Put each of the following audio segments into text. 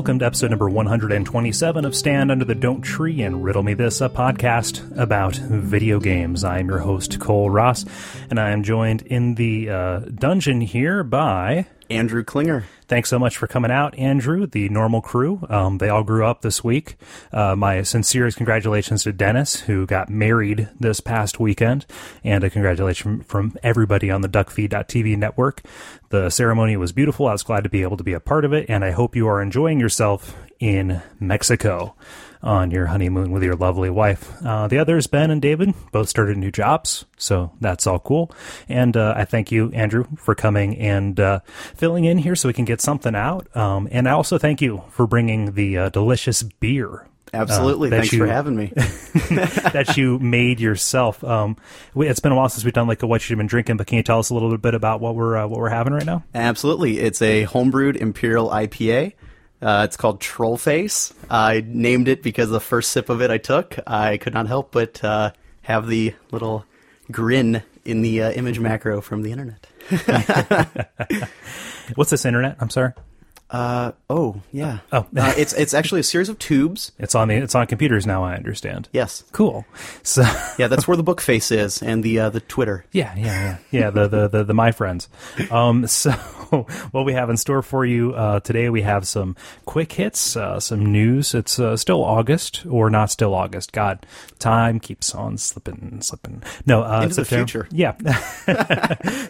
welcome to episode number 127 of Stand Under the Don't Tree and Riddle Me This, a podcast about video games. I am your host, Kole Ross, and I am joined in the uh, dungeon here by Andrew Klinger. Thanks so much for coming out, Andrew, the normal crew. Um, they all grew up this week. Uh, my sincerest congratulations to Dennis, who got married this past weekend, and a congratulations from everybody on the DuckFeed.tv network. The ceremony was beautiful. I was glad to be able to be a part of it, and I hope you are enjoying yourself in Mexico on your honeymoon with your lovely wife. Uh, the others, Ben and David, both started new jobs, so that's all cool. And uh, I thank you, Andrew, for coming and uh, filling in here so we can get something out. Um, and I also thank you for bringing the uh, delicious beer. Absolutely. that Thanks you- for having me. that you made yourself. Um, we, it's been a while since we've done like a what you've been drinking, but can you tell us a little bit about what we're uh, what we're having right now? Absolutely. It's a homebrewed Imperial IPA. Uh, it's called Troll Face. I named it because the first sip of it I took, I could not help but uh, have the little grin in the uh, image macro from the internet. What's this internet? I'm sorry. Uh, oh, yeah. Oh. uh, it's it's actually a series of tubes. It's on the it's on computers now. I understand. Yes. Cool. So Yeah, that's where the book face is and the uh, the Twitter. Yeah, yeah, yeah, yeah. The the the, the my friends. Um, so what we have in store for you uh, today, we have some quick hits, uh, some news. It's uh, still August or not still August. God, time keeps on slipping, and slipping. No, uh, Into the September- future. Yeah,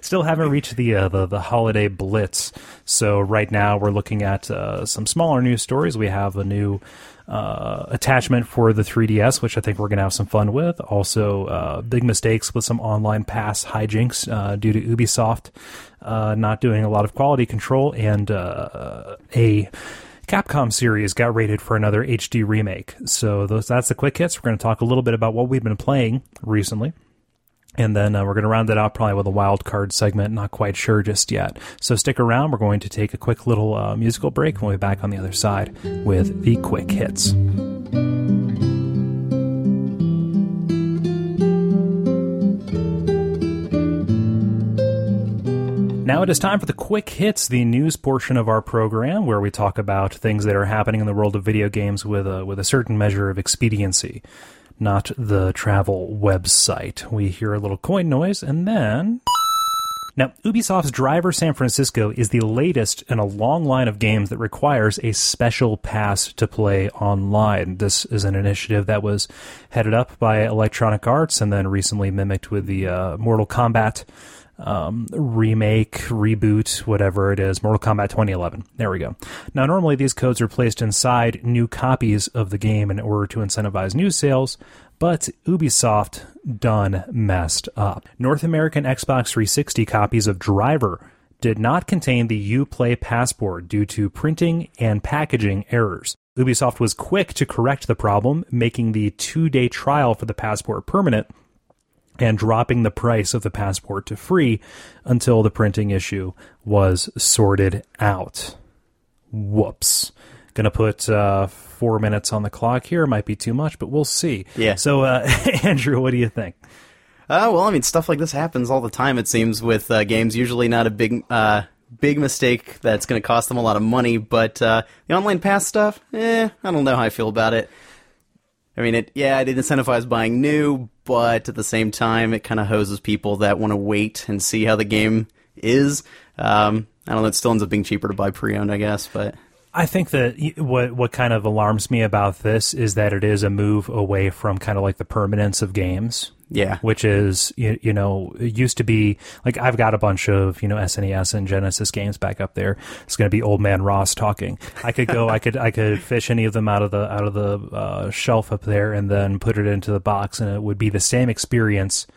still haven't reached the uh, the the holiday blitz. So right now we're looking at uh, some smaller news stories. We have a new uh, attachment for the 3DS, which I think we're going to have some fun with. Also, uh, big mistakes with some online pass hijinks uh, due to Ubisoft uh, not doing a lot of quality control, and uh, a Capcom series got rated for another HD remake. So those that's the quick hits. We're going to talk a little bit about what we've been playing recently. And then uh, we're going to round it out probably with a wild card segment. Not quite sure just yet. So stick around. We're going to take a quick little uh, musical break. and We'll be back on the other side with the quick hits. Now it is time for the quick hits, the news portion of our program, where we talk about things that are happening in the world of video games with a with a certain measure of expediency, not the travel website. We hear a little coin noise, and then. Now, Ubisoft's Driver San Francisco is the latest in a long line of games that requires a special pass to play online. This is an initiative that was headed up by Electronic Arts and then recently mimicked with the uh, Mortal Kombat um, remake, reboot, whatever it is, Mortal Kombat 2011. There we go. Now, normally these codes are placed inside new copies of the game in order to incentivize new sales, but Ubisoft done messed up. North American Xbox 360 copies of Driver did not contain the Uplay passport due to printing and packaging errors. Ubisoft was quick to correct the problem, making the two day trial for the passport permanent and dropping the price of the passport to free until the printing issue was sorted out. Whoops. Gonna put uh, four minutes on the clock here. Might be too much, but we'll see. Yeah. So, uh, Andrew, what do you think? Uh, well, I mean, stuff like this happens all the time. It seems with uh, games. Usually not a big, uh, big mistake that's going to cost them a lot of money. But uh, the online pass stuff, eh, I don't know how I feel about it. I mean, it yeah, it incentivizes buying new, but at the same time, it kind of hoses people that want to wait and see how the game is. Um, I don't know. It still ends up being cheaper to buy pre-owned, I guess. But I think that what what kind of alarms me about this is that it is a move away from kind of like the permanence of games. Yeah. which is you, you know it used to be like I've got a bunch of you know SNES and Genesis games back up there. It's going to be old man Ross talking. I could go, I could I could fish any of them out of the out of the uh, shelf up there and then put it into the box, and it would be the same experience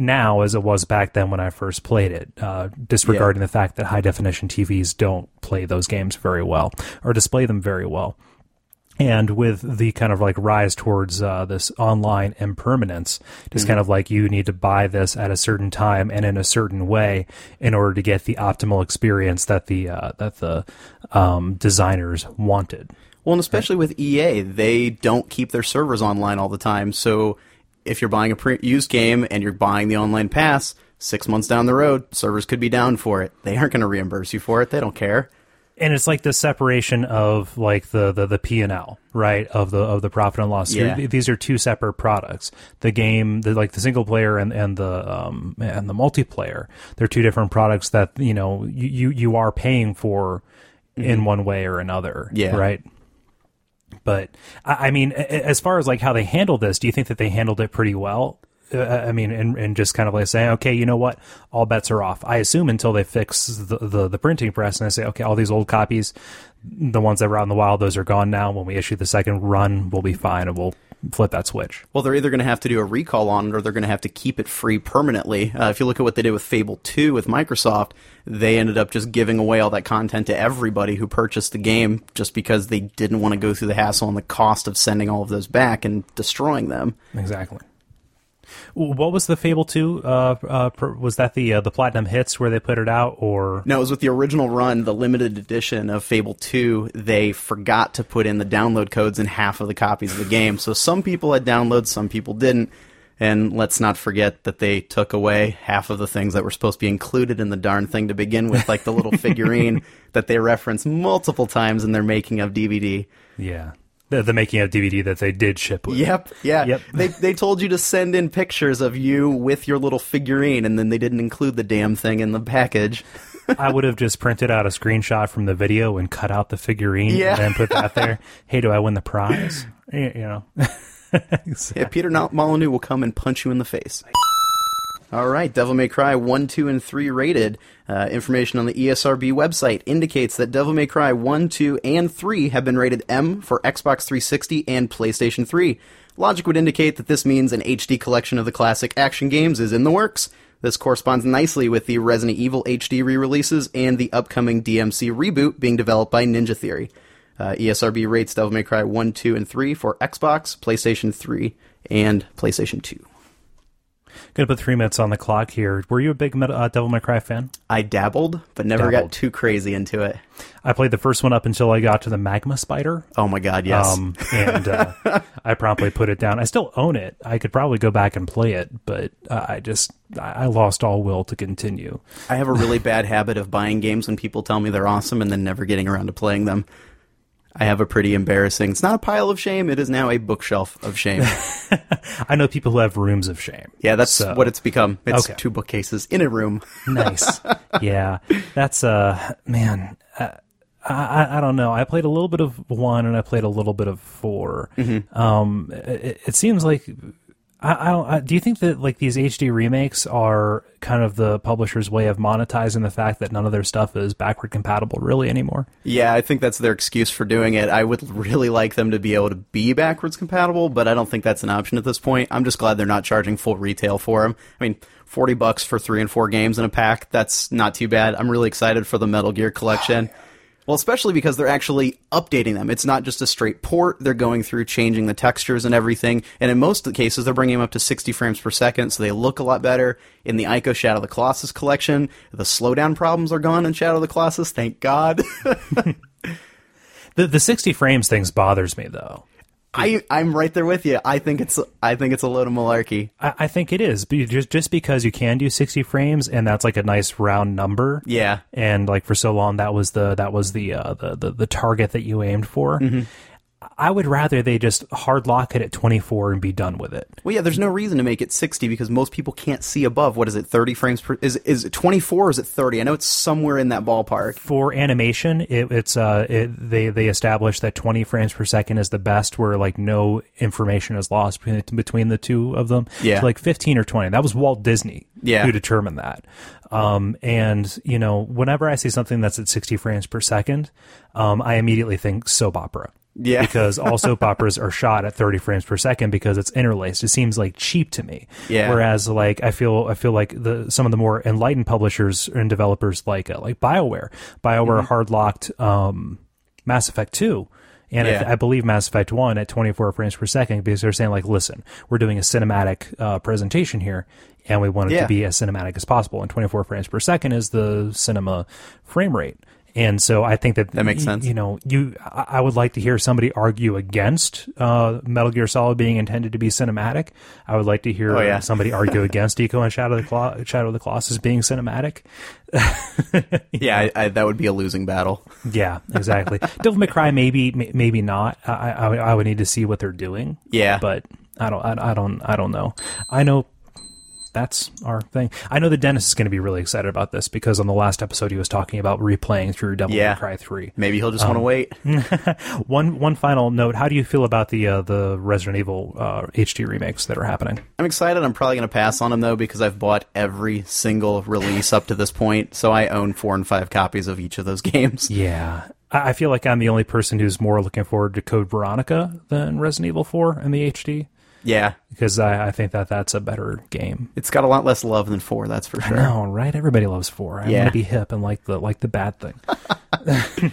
now as it was back then when I first played it, uh, disregarding the fact that high definition TVs don't play those games very well or display them very well. And with the kind of like rise towards uh, this online impermanence, just kind of like you need to buy this at a certain time and in a certain way in order to get the optimal experience that the uh, that the um, designers wanted. Well, and especially with EA, they don't keep their servers online all the time. So if you're buying a pre- used game and you're buying the online pass, six months down the road, servers could be down for it. They aren't going to reimburse you for it. They don't care. and it's like the separation of like the the, the P and L, right? Of the of the profit and loss. Yeah. These are two separate products. The game, the like the single player and and the um and the multiplayer. They're two different products that you know you you, are paying for in one way or another. Mm-hmm. Yeah. Right. But I I mean, as far as like how they handled this, do you think that they handled it pretty well? Uh, I mean, and, and just kind of like saying, okay, you know what, all bets are off. I assume until they fix the, the the printing press and I say, okay, all these old copies, the ones that were out in the wild, those are gone now. When we issue the second run, we'll be fine and we'll flip that switch. Well, they're either going to have to do a recall on it or they're going to have to keep it free permanently. Uh, if you look at what they did with Fable 2 with Microsoft, they ended up just giving away all that content to everybody who purchased the game just because they didn't want to go through the hassle and the cost of sending all of those back and destroying them. Exactly. What was the Fable Two? Uh, uh, per- was that the uh, the platinum hits where they put it out, or No, it was with the original run, the limited edition of Fable 2, they forgot to put in the download codes in half of the copies of the game. So some people had downloads, some people didn't. And let's not forget that they took away half of the things that were supposed to be included in the darn thing to begin with, like the little figurine that they reference multiple times in their making of DVD. yeah, the, the making of DVD that they did ship with? Yep, yeah. Yep. They they told you to send in pictures of you with your little figurine, and then they didn't include the damn thing in the package. I would have just printed out a screenshot from the video and cut out the figurine Yeah. and then put that there. hey, do I win the prize? You know. Yeah, Peter Molyneux will come and punch you in the face. All right, Devil May Cry 1, 2, and 3 rated. Uh, information on the ESRB website indicates that Devil May Cry 1, 2, and 3 have been rated M for Xbox 360 and PlayStation 3. Logic would indicate that this means an HD collection of the classic action games is in the works. This corresponds nicely with the Resident Evil HD re releases and the upcoming DMC reboot being developed by Ninja Theory. Uh, ESRB rates Devil May Cry 1, 2, and 3 for Xbox, PlayStation 3, and PlayStation 2. Gonna put three minutes on the clock here. Were you a big uh, Devil May Cry fan? I dabbled, but never Dabbled. got too crazy into it. I played the first one up until I got to the Magma Spider. Oh my god, yes. Um, and uh, I promptly put it down. I still own it. I could probably go back and play it, but uh, I just I lost all will to continue. I have a really bad habit of buying games when people tell me they're awesome and then never getting around to playing them. I have a pretty embarrassing. It's not a pile of shame. It is now a bookshelf of shame. I know people who have rooms of shame. Yeah, that's So- what it's become. It's Okay. two bookcases in a room. nice. yeah, that's uh, man. Uh, I, I I don't know. I played a little bit of one and I played a little bit of 4 Um, it, it seems like I, I. I, do you think that like these HD remakes are kind of the publisher's way of monetizing the fact that none of their stuff is backward compatible really anymore? Yeah, I think that's their excuse for doing it. I would really like them to be able to be backwards compatible, but I don't think that's an option at this point. I'm just glad they're not charging full retail for them. I mean, 40 bucks for 3 and 4 games in a pack, that's not too bad. I'm really excited for the Metal Gear collection. Well, especially because they're actually updating them. It's not just a straight port. They're going through changing the textures and everything. And in most of the cases, they're bringing them up to 60 frames per second, so they look a lot better. In the Ico Shadow of the Colossus collection, the slowdown problems are gone in Shadow of the Colossus. Thank God. The the sixty frames things bothers me though. I I'm right there with you. I think it's I think it's a load of malarkey. I, I think it is, but just just because you can do sixty frames and that's like a nice round number. Yeah. and like for so long that was the that was the uh, the, the the target that you aimed for. I would rather they just hard lock it at 24 and be done with it. Well, yeah. There's no reason to make it 60 because most people can't see above. What is it? 30 frames per? Is is it 24 or is it 30? I know it's somewhere in that ballpark. For animation, it, it's uh, it, they they established that 20 frames per second is the best, where like no information is lost between, between the two of them. Yeah. So, like 15 or 20. That was Walt Disney Yeah. who determined that. Um, and you know, whenever I see something that's at 60 frames per second, um, I immediately think soap opera. Yeah. because all soap operas are shot at 30 frames per second because it's interlaced. It seems like cheap to me. Yeah. Whereas like I feel I feel like the some of the more enlightened publishers and developers like uh, like BioWare, BioWare hard locked um, Mass Effect 2 and I, Yeah. I believe Mass Effect 1 at 24 frames per second because they're saying like listen, we're doing a cinematic uh, presentation here and we want it Yeah. to be as cinematic as possible and 24 frames per second is the cinema frame rate. And so I think that That makes sense. You know, you I would like to hear somebody argue against uh, Metal Gear Solid being intended to be cinematic. I would like to hear Oh, yeah. somebody argue against Ico and Shadow of the Cla- Shadow of the Colossus being cinematic. Yeah, I, I, that would be a losing battle. Yeah, exactly. Devil May Cry, maybe, maybe not. I, I, I would need to see what they're doing. Yeah. but I don't, I, I don't, I don't know. I know that's our thing. I know that Dennis is going to be really excited about this because on the last episode he was talking about replaying through Devil Yeah. May Cry three. Maybe he'll just want Um, to wait. One, one final note: How do you feel about the uh, the Resident Evil uh, HD remakes that are happening? I'm excited. I'm probably going to pass on them though because I've bought every single release up to this point, so I own four and five copies of each of those games. Yeah. I I feel like I'm the only person who's more looking forward to Code Veronica than Resident Evil 4 and the HD Yeah, because I, I think that that's a better game. it's got a lot less love than four. That's for sure. No, right? Everybody loves four. I Yeah. want to be hip and like the like the bad thing.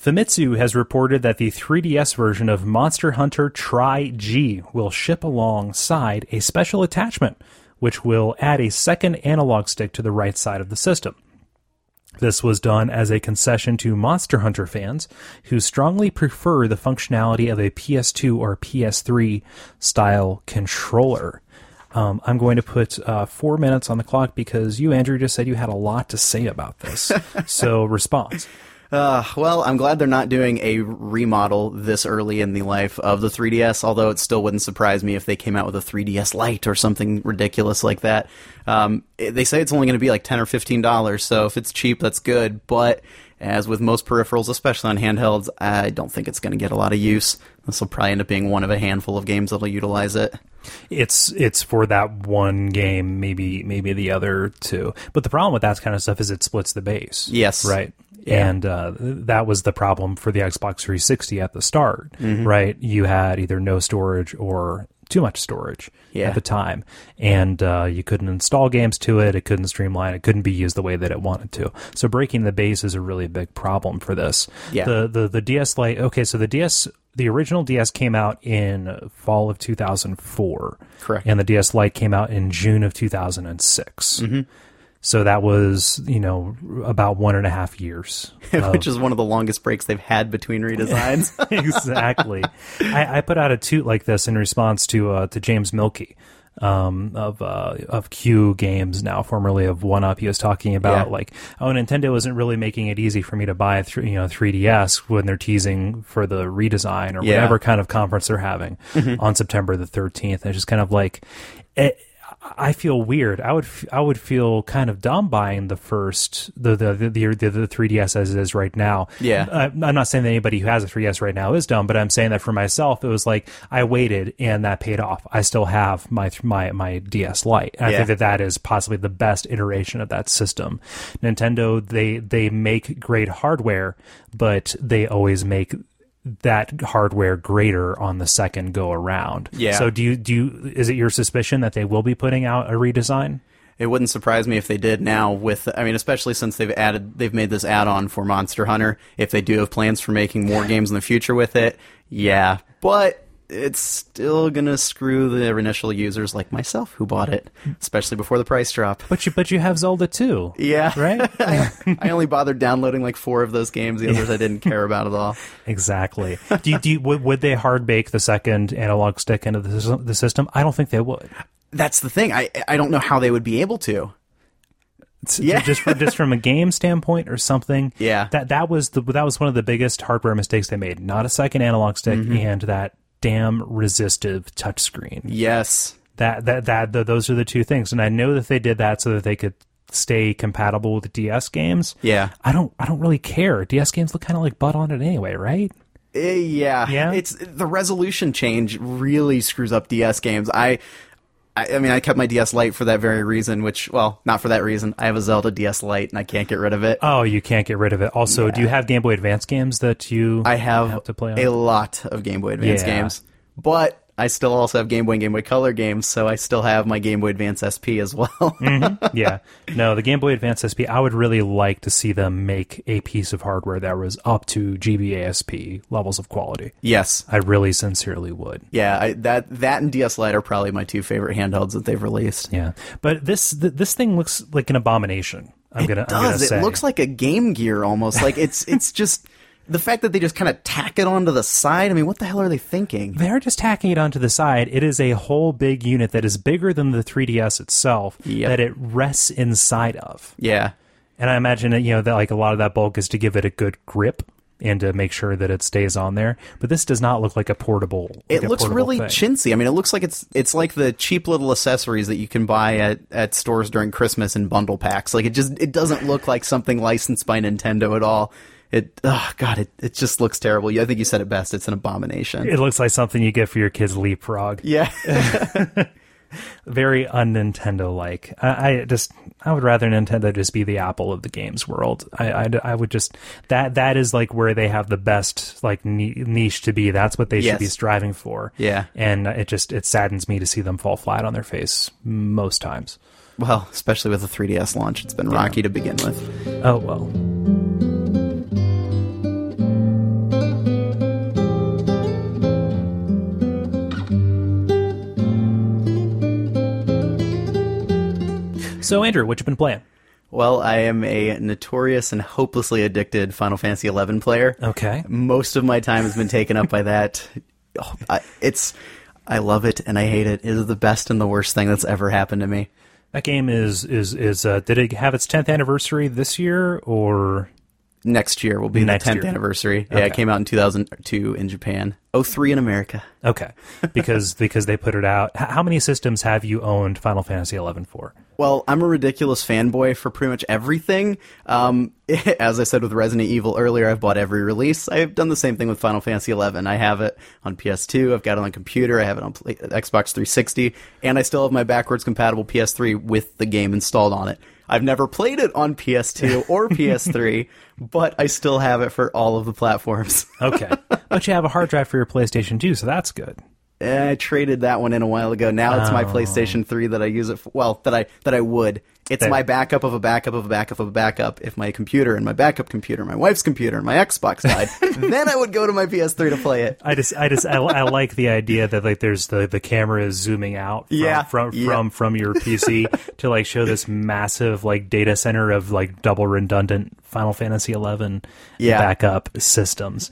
Famitsu has reported that the 3DS version of Monster Hunter Tri G will ship alongside a special attachment, which will add a second analog stick to the right side of the system. This was done as a concession to Monster Hunter fans who strongly prefer the functionality of a PS2 or PS3 style controller. Um, I'm going to put uh, four minutes on the clock because you, Andrew, just said you had a lot to say about this. so, response. Uh, well, I'm glad they're not doing a remodel this early in the life of the 3DS, although it still wouldn't surprise me if they came out with a 3DS Lite or something ridiculous like that. Um, they say it's only going to be like 10 or $15, so if it's cheap, that's good, but as with most peripherals, especially on handhelds, I don't think it's going to get a lot of use. This will probably end up being one of a handful of games that'll utilize it. It's it's for that one game, maybe maybe the other two. But the problem with that kind of stuff is it splits the base. Yes. right. Yeah. And uh, that was the problem for the Xbox 360 at the start, Mm-hmm. right? You had either no storage or too much storage Yeah. at the time, and uh, you couldn't install games to it. It couldn't streamline. It couldn't be used the way that it wanted to. So breaking the base is a really big problem for this. Yeah. The the the DS Lite. Okay, so the DS. The original DS came out in fall of 2004. Correct. And the DS Lite came out in June of 2006. Mm-hmm. So that was, you know, about one and a half years. of- Which is one of the longest breaks they've had between redesigns. exactly. I, I put out a toot like this in response to uh, to James Mielke um, of uh, of Q Games, now formerly of One Up. He was talking about Yeah. like, oh, Nintendo isn't really making it easy for me to buy a th- you know 3DS when they're teasing for the redesign or Yeah. whatever kind of conference they're having on September the 13th. And it's just kind of like. It, I feel weird. I would f- I would feel kind of dumb buying the first the the the, the, the 3DS as it is right now. Yeah. I- I'm not saying that anybody who has a 3DS right now is dumb, but I'm saying that for myself, it was like I waited and that paid off. I still have my my my DS Lite. And I think that that is possibly the best iteration of that system. Nintendo they they make great hardware, but they always make that hardware greater on the second go around. Yeah. So do you do you is it your suspicion that they will be putting out a redesign? It wouldn't surprise me if they did now with I mean especially since they've added they've made this add-on for Monster Hunter if they do have plans for making more games in the future with it. Yeah, but it's still going to screw the initial users like myself who bought it, especially before the price drop. But you but you have Zelda too. Yeah. Right? I only bothered downloading like 4 of those games, the others I didn't care about at all. Exactly. do you, do you, would, would they hard bake the second analog stick into the, the system? I don't think they would. That's the thing. I I don't know how they would be able to. Yeah. just from just from a game standpoint or something. Yeah. That that was the that was one of the biggest hardware mistakes they made. Not a second analog stick Mm-hmm. and that damn resistive touchscreen. Yes. That that that th those are the two things. And I know that they did that so that they could stay compatible with DS games. Yeah. I don't I don't really care. DS games look kind of like butt on it anyway, right? Eh, yeah, Yeah? It's the resolution change really screws up DS games. I, I, I mean, I kept my DS Lite for that very reason. Which, well, not for that reason. I have a Zelda DS Lite and I can't get rid of it. Oh, you can't get rid of it. Also, do you have Game Boy Advance games that you I have, have to play on? a lot of Game Boy Advance Yeah. games, but I still also have Game Boy and Game Boy Color games, so I still have my Game Boy Advance SP as well. Mm-hmm. yeah. No, the Game Boy Advance SP, I would really like to see them make a piece of hardware that was up to GBASP levels of quality. yes, I really sincerely would. yeah, I, that that and DS Lite are probably my two favorite handhelds that they've released. Yeah. But this th- this thing looks like an abomination. I'm gonna. it gonna does. It looks like a Game Gear almost. Like it's it's just the fact that they just kind of tack it onto the side. I mean, what the hell are they thinking? They're just tacking it onto the side. It is a whole big unit that is bigger than the 3DS itself Yep. that it rests inside of. Yeah. And I imagine that you know that like a lot of that bulk is to give it a good grip and to make sure that it stays on there. But this does not look like a portable. like It a looks portable really thing. chintzy. I mean, it looks like it's it's like the cheap little accessories that you can buy at, at stores during Christmas in bundle packs. Like it just it doesn't look like something licensed by Nintendo at all. It oh god, it, it just looks terrible. I think you said it best. It's an abomination. It looks like something you get for your kids leapfrog. yeah. Very un Nintendo like. I, I just I would rather Nintendo just be the Apple of the games world. I, I, I would just that that is like where they have the best like niche to be. That's what they should be striving for. Yeah. and it just it saddens me to see them fall flat on their face most times. well, especially with the 3DS launch, it's been rocky to begin with. Oh well. So Andrew, what you been playing? Well, I am a notorious and hopelessly addicted Final Fantasy XI player. Okay. Most of my time has been taken up by that. Oh, I, it's I love it and I hate it. It is the best and the worst thing that's ever happened to me. That game is is is uh, did it have its 10th anniversary this year or Next year will be Next the 10th year. anniversary. Yeah, Okay. it came out in 2002 in Japan. 03 in America. okay because because they put it out. How many systems have you owned Final Fantasy 11 for? Well, I'm a ridiculous fanboy for pretty much everything. Um, as I said with Resident Evil earlier, I've bought every release. I've done the same thing with Final Fantasy XI. I have it on PS2. I've got it on computer. I have it on Xbox 360, and I still have my backwards compatible PS3 with the game installed on it. I've never played it on PS2 or PS3, but I still have it for all of the platforms. Okay, but you have a hard drive for your PlayStation 2, so that's good. Eh, I traded that one in a while ago. Now it's my Oh. PlayStation 3 that I use it for. Well, that I that I would. It's That- my backup of a backup of a backup of a backup. If my computer and my backup computer, my wife's computer, and my Xbox died, then I would go to my PS3 to play it. I just, I just, I, I like the idea that like there's the the camera is zooming out from Yeah, from yeah. from, from your PC to like show this massive like data center of like double redundant Final Fantasy 11 Yeah. backup systems.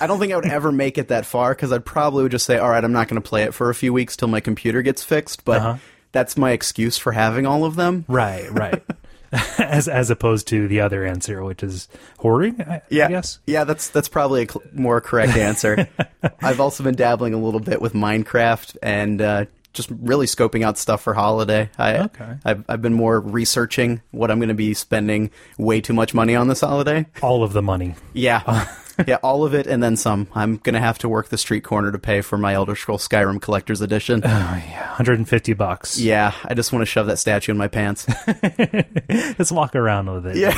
I don't think I would ever make it that far because I'd probably would just say, "All right, I'm not going to play it for a few weeks till my computer gets fixed." But Uh-huh. That's my excuse for having all of them. Right, right. as as opposed to the other answer, which is hoarding. I, Yeah, I guess. yeah, that's that's probably a cl- more correct answer. I've also been dabbling a little bit with Minecraft and uh, just really scoping out stuff for holiday. I, Okay. I've I've been more researching what I'm going to be spending way too much money on this holiday. All of the money. Yeah, yeah, all of it and then some. I'm going to have to work the street corner to pay for my Elder Scrolls Skyrim Collector's Edition. Oh yeah, 150 bucks. yeah, I just want to shove that statue in my pants. Let's walk around with it. Yeah.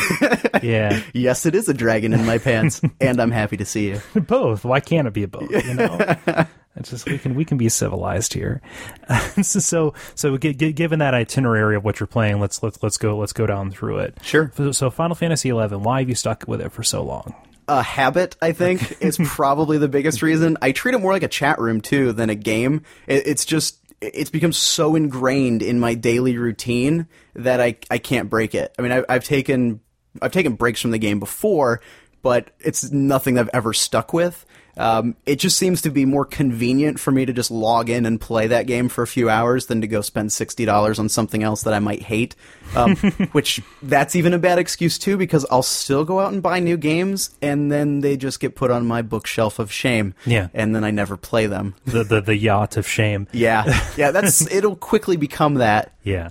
Yeah. yes, it is a dragon in my pants, and I'm happy to see you. both. Why can't it be both? You know, it's just we can we can be civilized here. so so, so gi- gi- given that itinerary of what you're playing, let's let's let's go let's go down through it. Sure. So, so Final Fantasy 11. Why have you stuck with it for so long? A habit, I think, is probably the biggest reason. I treat it more like a chat room too than a game. It, it's just it's become so ingrained in my daily routine that I I can't break it. I mean, I, I've taken I've taken breaks from the game before, but it's nothing I've ever stuck with. Um, it just seems to be more convenient for me to just log in and play that game for a few hours than to go spend sixty dollars on something else that I might hate. Um, which that's even a bad excuse too, because I'll still go out and buy new games, and then they just get put on my bookshelf of shame. Yeah. and then I never play them. The the, the yacht of shame. Yeah, yeah, that's it'll quickly become that. Yeah.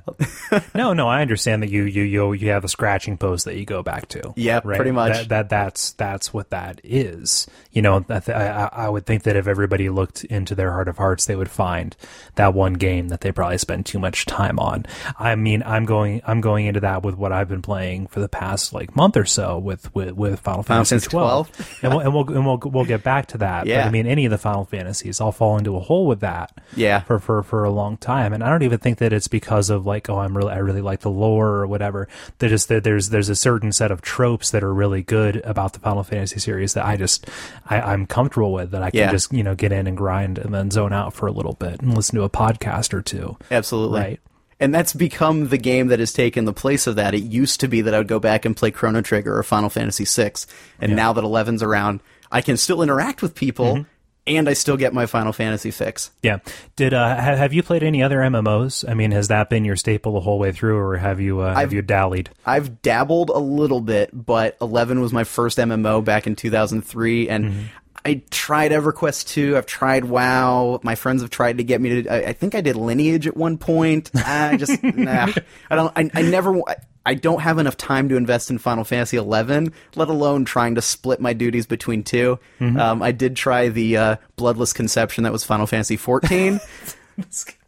no, no, I understand that you you you you have a scratching post that you go back to. Yeah, right? pretty much. That, that that's that's what that is. You know, I, th- I I would think that if everybody looked into their heart of hearts, they would find that one game that they probably spend too much time on. I mean, I'm going I'm going into that with what I've been playing for the past like month or so with with, with Final, Final Fantasy Fantasy 12, and we'll and we'll and we'll we'll get back to that. But Yeah. I mean, any of the Final Fantasies, I'll fall into a hole with that Yeah. for, for for a long time and i don't even think that it's because of like oh i'm really i really like the lore or whatever they just that there's there's a certain set of tropes that are really good about the final fantasy series that i just I, i'm comfortable with that i can Yeah. just you know get in and grind and then zone out for a little bit and listen to a podcast or two Absolutely. right And that's become the game that has taken the place of that. It used to be that I would go back and play Chrono Trigger or Final Fantasy VI. And now that 11's around, I can still interact with people Mm-hmm. and I still get my Final Fantasy fix. Yeah. Did uh, ha- have you played any other MMOs? I mean, has that been your staple the whole way through, or have you uh, have you dallied? I've dabbled a little bit, but 11 was my first MMO back in 2003, and Mm-hmm. I tried EverQuest 2. I've tried WoW. My friends have tried to get me to. I, I think I did Lineage at one point. I just nah. I don't. I, I never. I, I don't have enough time to invest in Final Fantasy 11, let alone trying to split my duties between 2 Mm-hmm. Um, I did try the uh, Bloodless Conception that was Final Fantasy 14.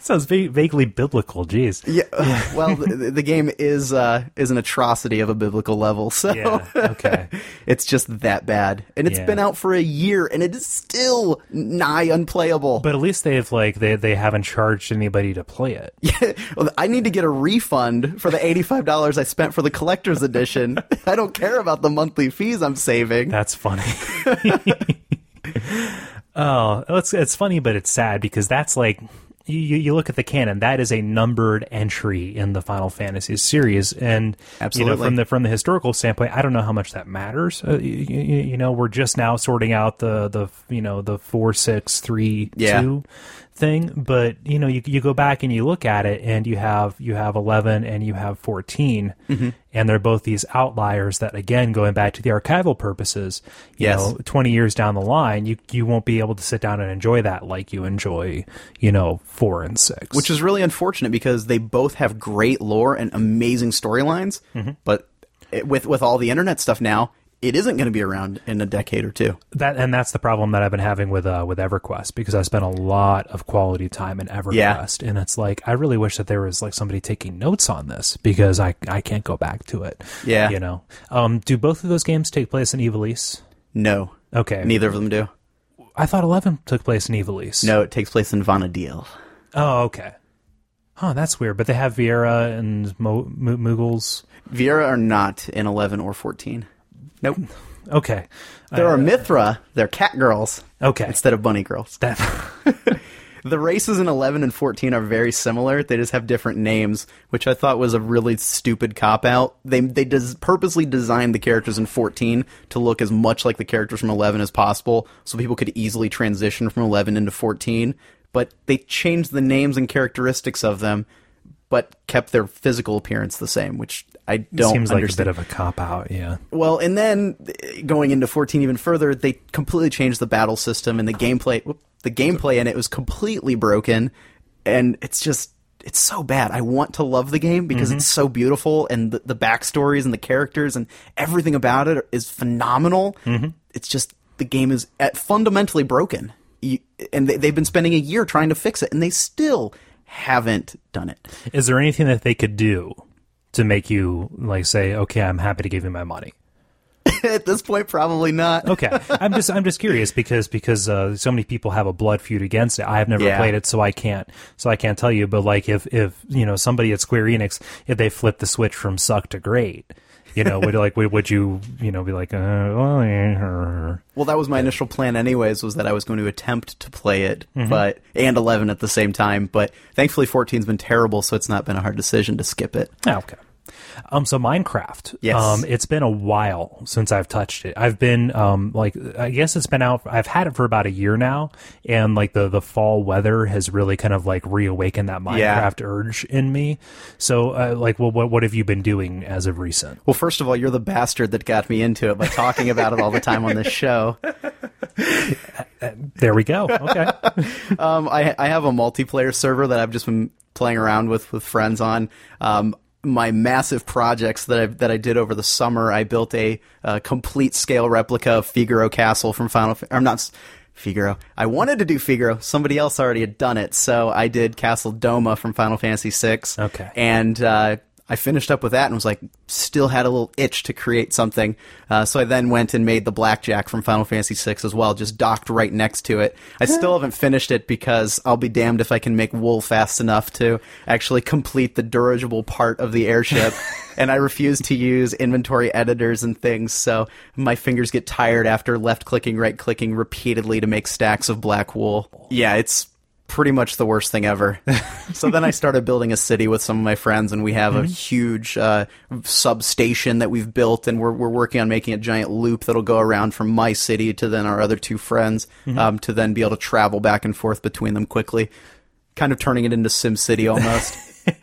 Sounds va- vaguely biblical. Jeez. yeah, well, the, the game is uh, is an atrocity of a biblical level, so Yeah. Okay. it's just that bad. And it's Yeah. been out for a year, and it is still nigh unplayable. But at least they've like they they haven't charged anybody to play it. Yeah. Well, I need to get a refund for the eighty-five dollars I spent for the collector's edition. I don't care about the monthly fees I'm saving. That's funny. Oh, it's it's funny, but it's sad because that's like you, you look at the canon. That is a numbered entry in the Final Fantasy series, and you know Absolutely. from the from the historical standpoint, I don't know how much that matters. Uh, you, you, you know, we're just now sorting out the the you know the four six three Yeah. two thing but you know you, you go back and you look at it and you have you have 11 and you have 14 Mm-hmm. and they're both these outliers that again going back to the archival purposes you Yes. know 20 years down the line you you won't be able to sit down and enjoy that like you enjoy you know 4 and 6 which is really unfortunate because they both have great lore and amazing storylines. Mm-hmm. But it, with with all the internet stuff now, it isn't going to be around in a decade or two. that and that's the problem that I've been having with uh, with EverQuest because I spent a lot of quality time in EverQuest and it's like I really wish that there was like somebody taking notes on this because I I can't go back to it. Yeah. You know. Um do both of those games take place in Ivalice? No, Okay. neither of them do. I thought 11 took place in Ivalice. No, it takes place in Vana'diel. Oh, okay. Huh, that's weird. But they have Viera and Mo- Mo- Moogles. Viera are not in 11 or 14. Nope. Okay. There are uh, Mithra. They're cat girls Okay. instead of bunny girls. The races in 11 and 14 are very similar. They just have different names, which I thought was a really stupid cop out. They they des- purposely designed the characters in 14 to look as much like the characters from 11 as possible, so people could easily transition from 11 into 14. But they changed the names and characteristics of them, but kept their physical appearance the same, which I don't seems like a bit of a cop out, yeah. Well, and then uh, going into 14 even further, they completely changed the battle system and the gameplay. whoop, The gameplay in it was completely broken, and it's just it's so bad. I want to love the game because it's so beautiful, and the, the backstories and the characters and everything about it is phenomenal. It's just the game is uh, fundamentally broken, you, and they, they've been spending a year trying to fix it, and they still haven't done it. Is there anything that they could do to make you like say, "Okay, I'm happy to give you my money"? At this point, probably not. Okay, I'm just I'm just curious because because uh, so many people have a blood feud against it. I have never Yeah. played it, so I can't so I can't tell you. But like if if you know somebody at Square Enix, if they flip the switch from suck to great, you know, would like would, would you you know be like, uh, well, eh, Well, that was my initial plan, anyways, was that I was going to attempt to play it, Mm-hmm. but and eleven at the same time. But thankfully, 14's been terrible, so it's not been a hard decision to skip it. Ah, okay. Um, so Minecraft. Yes. Um, it's been a while since I've touched it. I've been um, like, I guess it's been out. I've had it for about a year now, and like the the fall weather has really kind of like reawakened that Minecraft Yeah. urge in me. So, uh, like, well, what what have you been doing as of recent? Well, first of all, you're the bastard that got me into it by talking about it all the time on this show. There we go. Okay. Um, I, I have a multiplayer server that I've just been playing around with with friends on. Um, my massive projects that I that I did over the summer, I built a, uh complete scale replica of Figaro Castle from Final. Fa- I'm not Figaro. I wanted to do Figaro. Somebody else already had done it, so I did Castle Doma from Final Fantasy VI. Okay. and uh, I finished up with that and was like, still had a little itch to create something. Uh, so I then went and made the blackjack from Final Fantasy VI as well, just docked right next to it. I still haven't finished it because I'll be damned if I can make wool fast enough to actually complete the dirigible part of the airship. and I refuse to use inventory editors and things, so my fingers get tired after left clicking, right clicking repeatedly to make stacks of black wool. Yeah, it's pretty much the worst thing ever. so then I started building a city with some of my friends, and we have a huge uh, substation that we've built, and we're we're working on making a giant loop that'll go around from my city to then our other two friends, um, to then be able to travel back and forth between them quickly, kind of turning it into Sim City almost.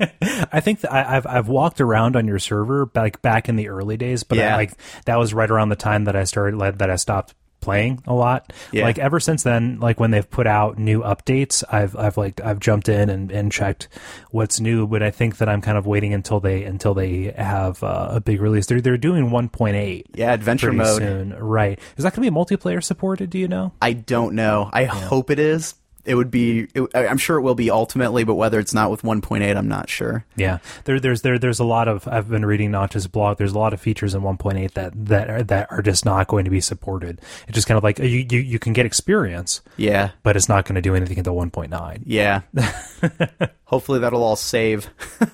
I think that I, I've I've walked around on your server like back in the early days, but I, like that was right around the time that I started like, that I stopped playing a lot. Yeah. Like ever since then, like when they've put out new updates, I've I've like I've jumped in and, and checked what's new. But I think that I'm kind of waiting until they until they have uh, a big release. They're they're doing 1.8. yeah, adventure mode. soon, right? Is that going to be multiplayer supported? Do you know? I don't know. I hope it is. It would be. It, I'm sure it will be ultimately, but whether it's not with 1.8, I'm not sure. Yeah, there, there's there, there's a lot of I've been reading Notch's blog. There's a lot of features in 1.8 that that are, that are just not going to be supported. It's just kind of like you you, you can get experience, Yeah, but it's not going to do anything until 1.9. yeah. Hopefully that'll all save.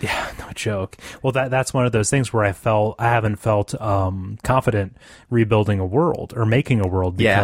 Yeah, no joke. Well, that that's one of those things where I felt I haven't felt um, confident rebuilding a world or making a world Yeah.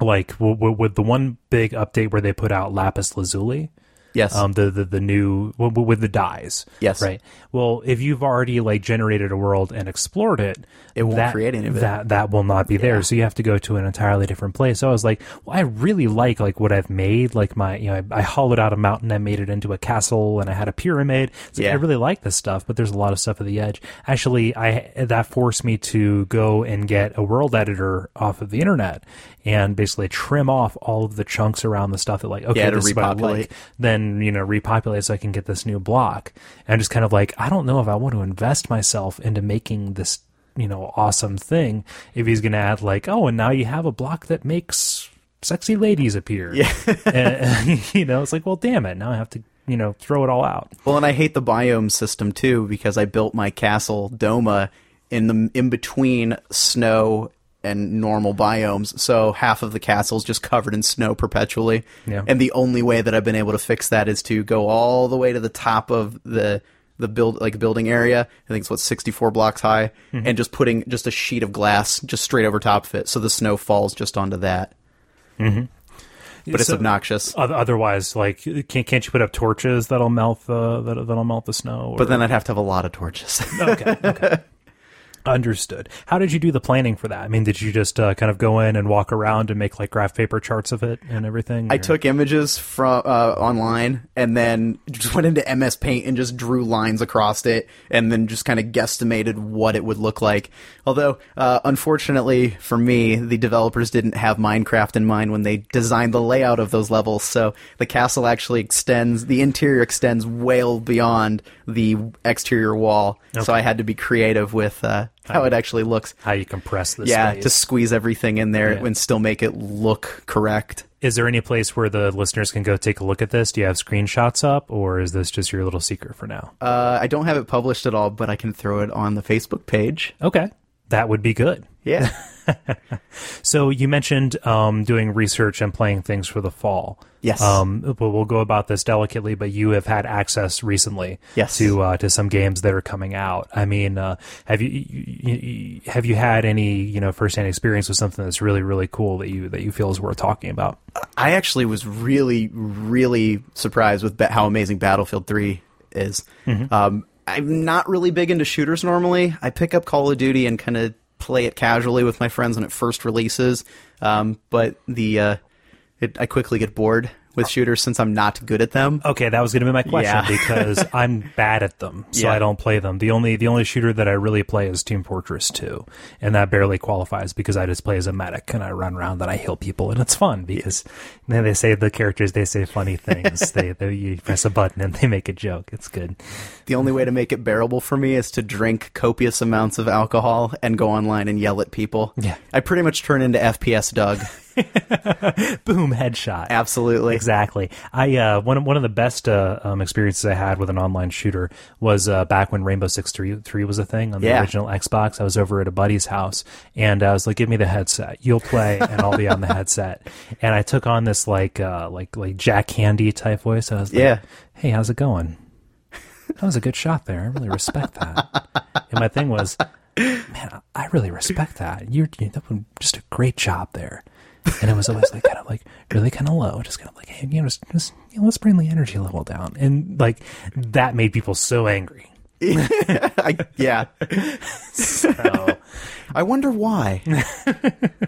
Like, w- w- with the one big update where they put out Lapis Lazuli, Yes. um, the, the the new w- with the dies. Yes. Right. Well, if you've already like generated a world and explored it, It won't that, create any of it. That that will not be there. So you have to go to an entirely different place. So I was like, well, I really like like what I've made. Like my you know, I, I hollowed out a mountain, I made it into a castle, and I had a pyramid. So Yeah. I really like this stuff, but there's a lot of stuff at the edge. Actually, I that forced me to go and get a world editor off of the internet and basically trim off all of the chunks around the stuff that like okay, Yeah, this is what I like then you know repopulate so I can get this new block. And I'm just kind of like I don't know if I want to invest myself into making this you know awesome thing if he's going to add like oh and now you have a block that makes sexy ladies appear. Yeah, and, you know it's like well damn it now I have to you know throw it all out. Well, and I hate the biome system too because I built my castle Doma in the in between snow and normal biomes. So half of the castle's just covered in snow perpetually. Yeah. And the only way that I've been able to fix that is to go all the way to the top of the the build like building area. I think it's what 64 blocks high mm-hmm. and just putting just a sheet of glass just straight over top of it so the snow falls just onto that. Mm-hmm. But it's obnoxious. Otherwise, like, can't can't you put up torches that'll melt the that, that'll melt the snow? But then I'd have to have a lot of torches. okay, okay. Understood. How did you do the planning for that? I mean, did you just uh, kind of go in and walk around and make like graph paper charts of it and everything? I took images from uh, online and then just went into MS Paint and just drew lines across it and then just kind of guesstimated what it would look like. Although, uh, unfortunately for me, the developers didn't have Minecraft in mind when they designed the layout of those levels. So the castle actually extends, the interior extends well beyond the exterior wall. So I had to be creative with uh, how it actually looks. how you compress this. Yeah, space. to squeeze everything in there Yeah. and still make it look correct. Is there any place where the listeners can go take a look at this? Do you have screenshots up, or is this just your little secret for now? Uh, I don't have it published at all, but I can throw it on the Facebook page. Okay, that would be good. Yeah. So you mentioned um, doing research and playing things for the fall. Yes. Um, but we'll go about this delicately. But you have had access recently Yes. to uh, to some games that are coming out. I mean, uh, have you, you, you have you had any you know firsthand experience with something that's really really cool that you that you feel is worth talking about? I actually was really, really surprised with how amazing Battlefield 3 is. Um, I'm not really big into shooters normally. I pick up Call of Duty and kind of play it casually with my friends when it first releases. Um, but the uh, it, I quickly get bored with shooters since I'm not good at them. Okay, that was going to be my question Yeah. because I'm bad at them, so Yeah. I don't play them. The only the only shooter that I really play is Team Fortress 2, and that barely qualifies because I just play as a medic and I run around and I heal people, and it's fun because then they say the characters they say funny things. they, they you press a button and they make a joke. It's good. The only way to make it bearable for me is to drink copious amounts of alcohol and go online and yell at people. Yeah. I pretty much turn into FPS Doug. Boom, headshot. Absolutely. Exactly. I uh, one of, one of the best uh, um, experiences I had with an online shooter was uh, back when Rainbow Six Three Three was a thing on the Yeah. original Xbox. I was over at a buddy's house, and I was like, "Give me the headset. You'll play, and I'll be on the headset." And I took on this like uh, like like Jack Handey type voice. I was like, Yeah. "Hey, how's it going?" That was a good shot there. I really respect that. and my thing was, man, I really respect that. You're, you that was just a great job there. And it was always like kind of like really kind of low, just kind of like hey, you know, just, just you know, let's bring the energy level down, and like that made people so angry. I, yeah. So I wonder why.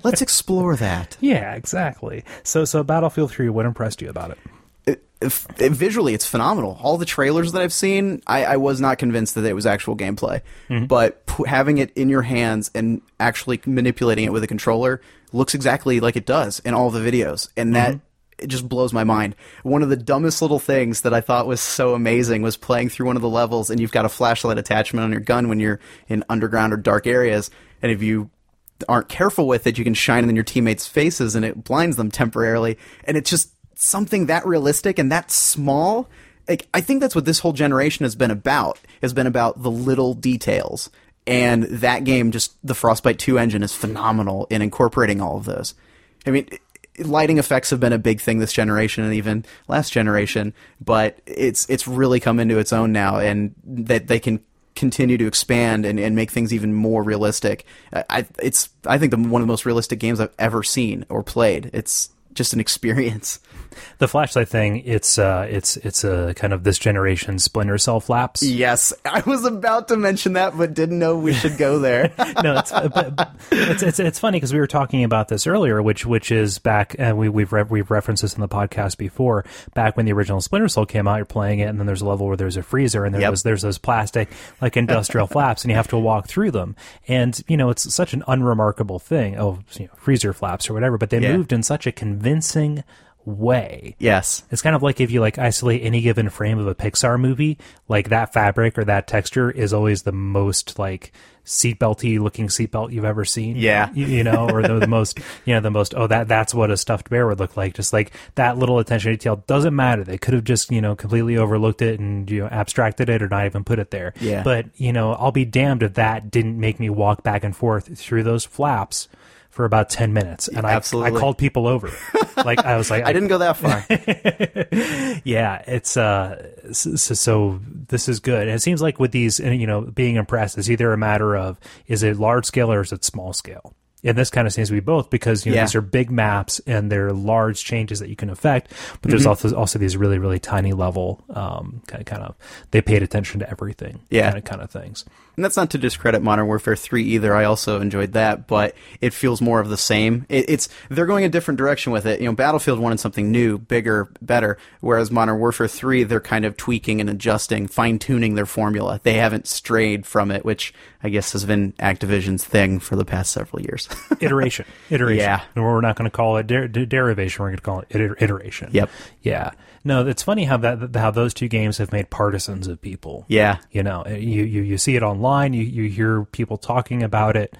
Let's explore that. yeah, exactly. So so Battlefield Three, what impressed you about it? It, if, it- visually, it's phenomenal. All the trailers that I've seen, I, I was not convinced that it was actual gameplay. Mm-hmm. But p- having it in your hands and actually manipulating it with a controller looks exactly like it does in all the videos, and that mm-hmm. it just blows my mind. One of the dumbest little things that I thought was so amazing was playing through one of the levels, and you've got a flashlight attachment on your gun when you're in underground or dark areas, and if you aren't careful with it, you can shine it in your teammates' faces and it blinds them temporarily. And it's just something that realistic and that small. Like I think that's what this whole generation has been about. Has been about the little details. And that game, just the Frostbite 2 engine is phenomenal in incorporating all of those. I mean, lighting effects have been a big thing this generation and even last generation, but it's it's really come into its own now, and that they can continue to expand and, and make things even more realistic. I, it's I think the one of the most realistic games I've ever seen or played. It's just an experience. The flashlight thing, it's uh, it's it's a kind of this generation Splinter Cell flaps. Yes, I was about to mention that, but didn't know we should go there. no, it's but, but it's it's it's funny because we were talking about this earlier, which which is back and we we've re- we've referenced this in the podcast before. Back when the original Splinter Cell came out, you're playing it, and then there's a level where there's a freezer, and there Yep. was there's those plastic like industrial flaps, and you have to walk through them, and you know it's such an unremarkable thing. Oh, you know, freezer flaps or whatever, but they Yeah. moved in such a convincing way. yes, It's kind of like if you like isolate any given frame of a Pixar movie, like that fabric or that texture is always the most like seatbelty looking seatbelt you've ever seen. Yeah. you, you know, or the, the most, you know, the most. Oh, that that's what a stuffed bear would look like. Just like that little attention to detail doesn't matter. They could have just you know completely overlooked it and you know abstracted it or not even put it there. Yeah. But you know, I'll be damned if that didn't make me walk back and forth through those flaps. For about ten minutes, and I, I called people over. Like I was like, I didn't go that far. yeah, it's uh, so, so this is good. And it seems like with these, you know, being impressed is either a matter of is it large scale or is it small scale. And this kind of seems to be both because you know Yeah. these are big maps and they're large changes that you can affect, but there's Mm-hmm. also also these really really tiny level um, kind of, kind of they paid attention to everything Yeah. kind of kind of things. And that's not to discredit Modern Warfare 3 either. I also enjoyed that, but it feels more of the same. It, it's they're going a different direction with it. You know, Battlefield wanted something new, bigger, better, whereas Modern Warfare 3 they're kind of tweaking and adjusting, fine-tuning their formula. They haven't strayed from it, which I guess has been Activision's thing for the past several years. iteration, iteration. Yeah. We're not going to call it der- de- derivation. We're going to call it iter- iteration. Yep. Yeah. No, it's funny how that how those two games have made partisans of people. yeah. You know, you you, you see it online. You you hear people talking about it,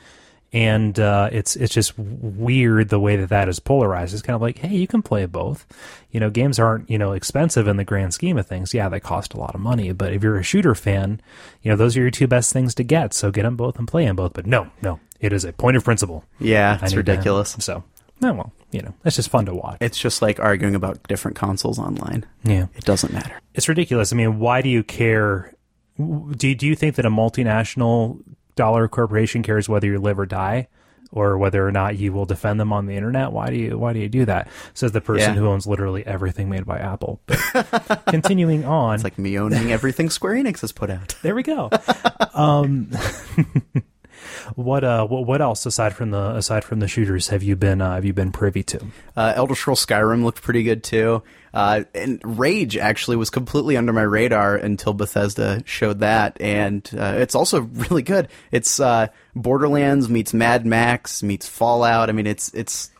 and uh, it's it's just weird the way that that is polarized. It's kind of like, hey, you can play both. You know, games aren't you know expensive in the grand scheme of things. Yeah, they cost a lot of money, but if you're a shooter fan, you know those are your two best things to get. So get them both and play them both. But no, no, it is a point of principle. Yeah, it's need to- ridiculous. so, no, well, you know, it's just fun to watch. It's just like arguing about different consoles online. yeah, It doesn't matter. it's ridiculous. I mean, why do you care? Do do you think that a multinational dollar corporation cares whether you live or die, or whether or not you will defend them on the internet? Why do you Why do you do that? Says the person Yeah. who owns literally everything made by Apple. But continuing on, It's like me owning everything Square Enix has put out. there we go. um, what uh, what, what else aside from the aside from the shooters have you been uh, have you been privy to? Uh, Elder Scrolls Skyrim looked pretty good too. Uh, and Rage actually was completely under my radar until Bethesda showed that, and uh, it's also really good. It's uh, Borderlands meets Mad Max meets Fallout. I mean, it's it's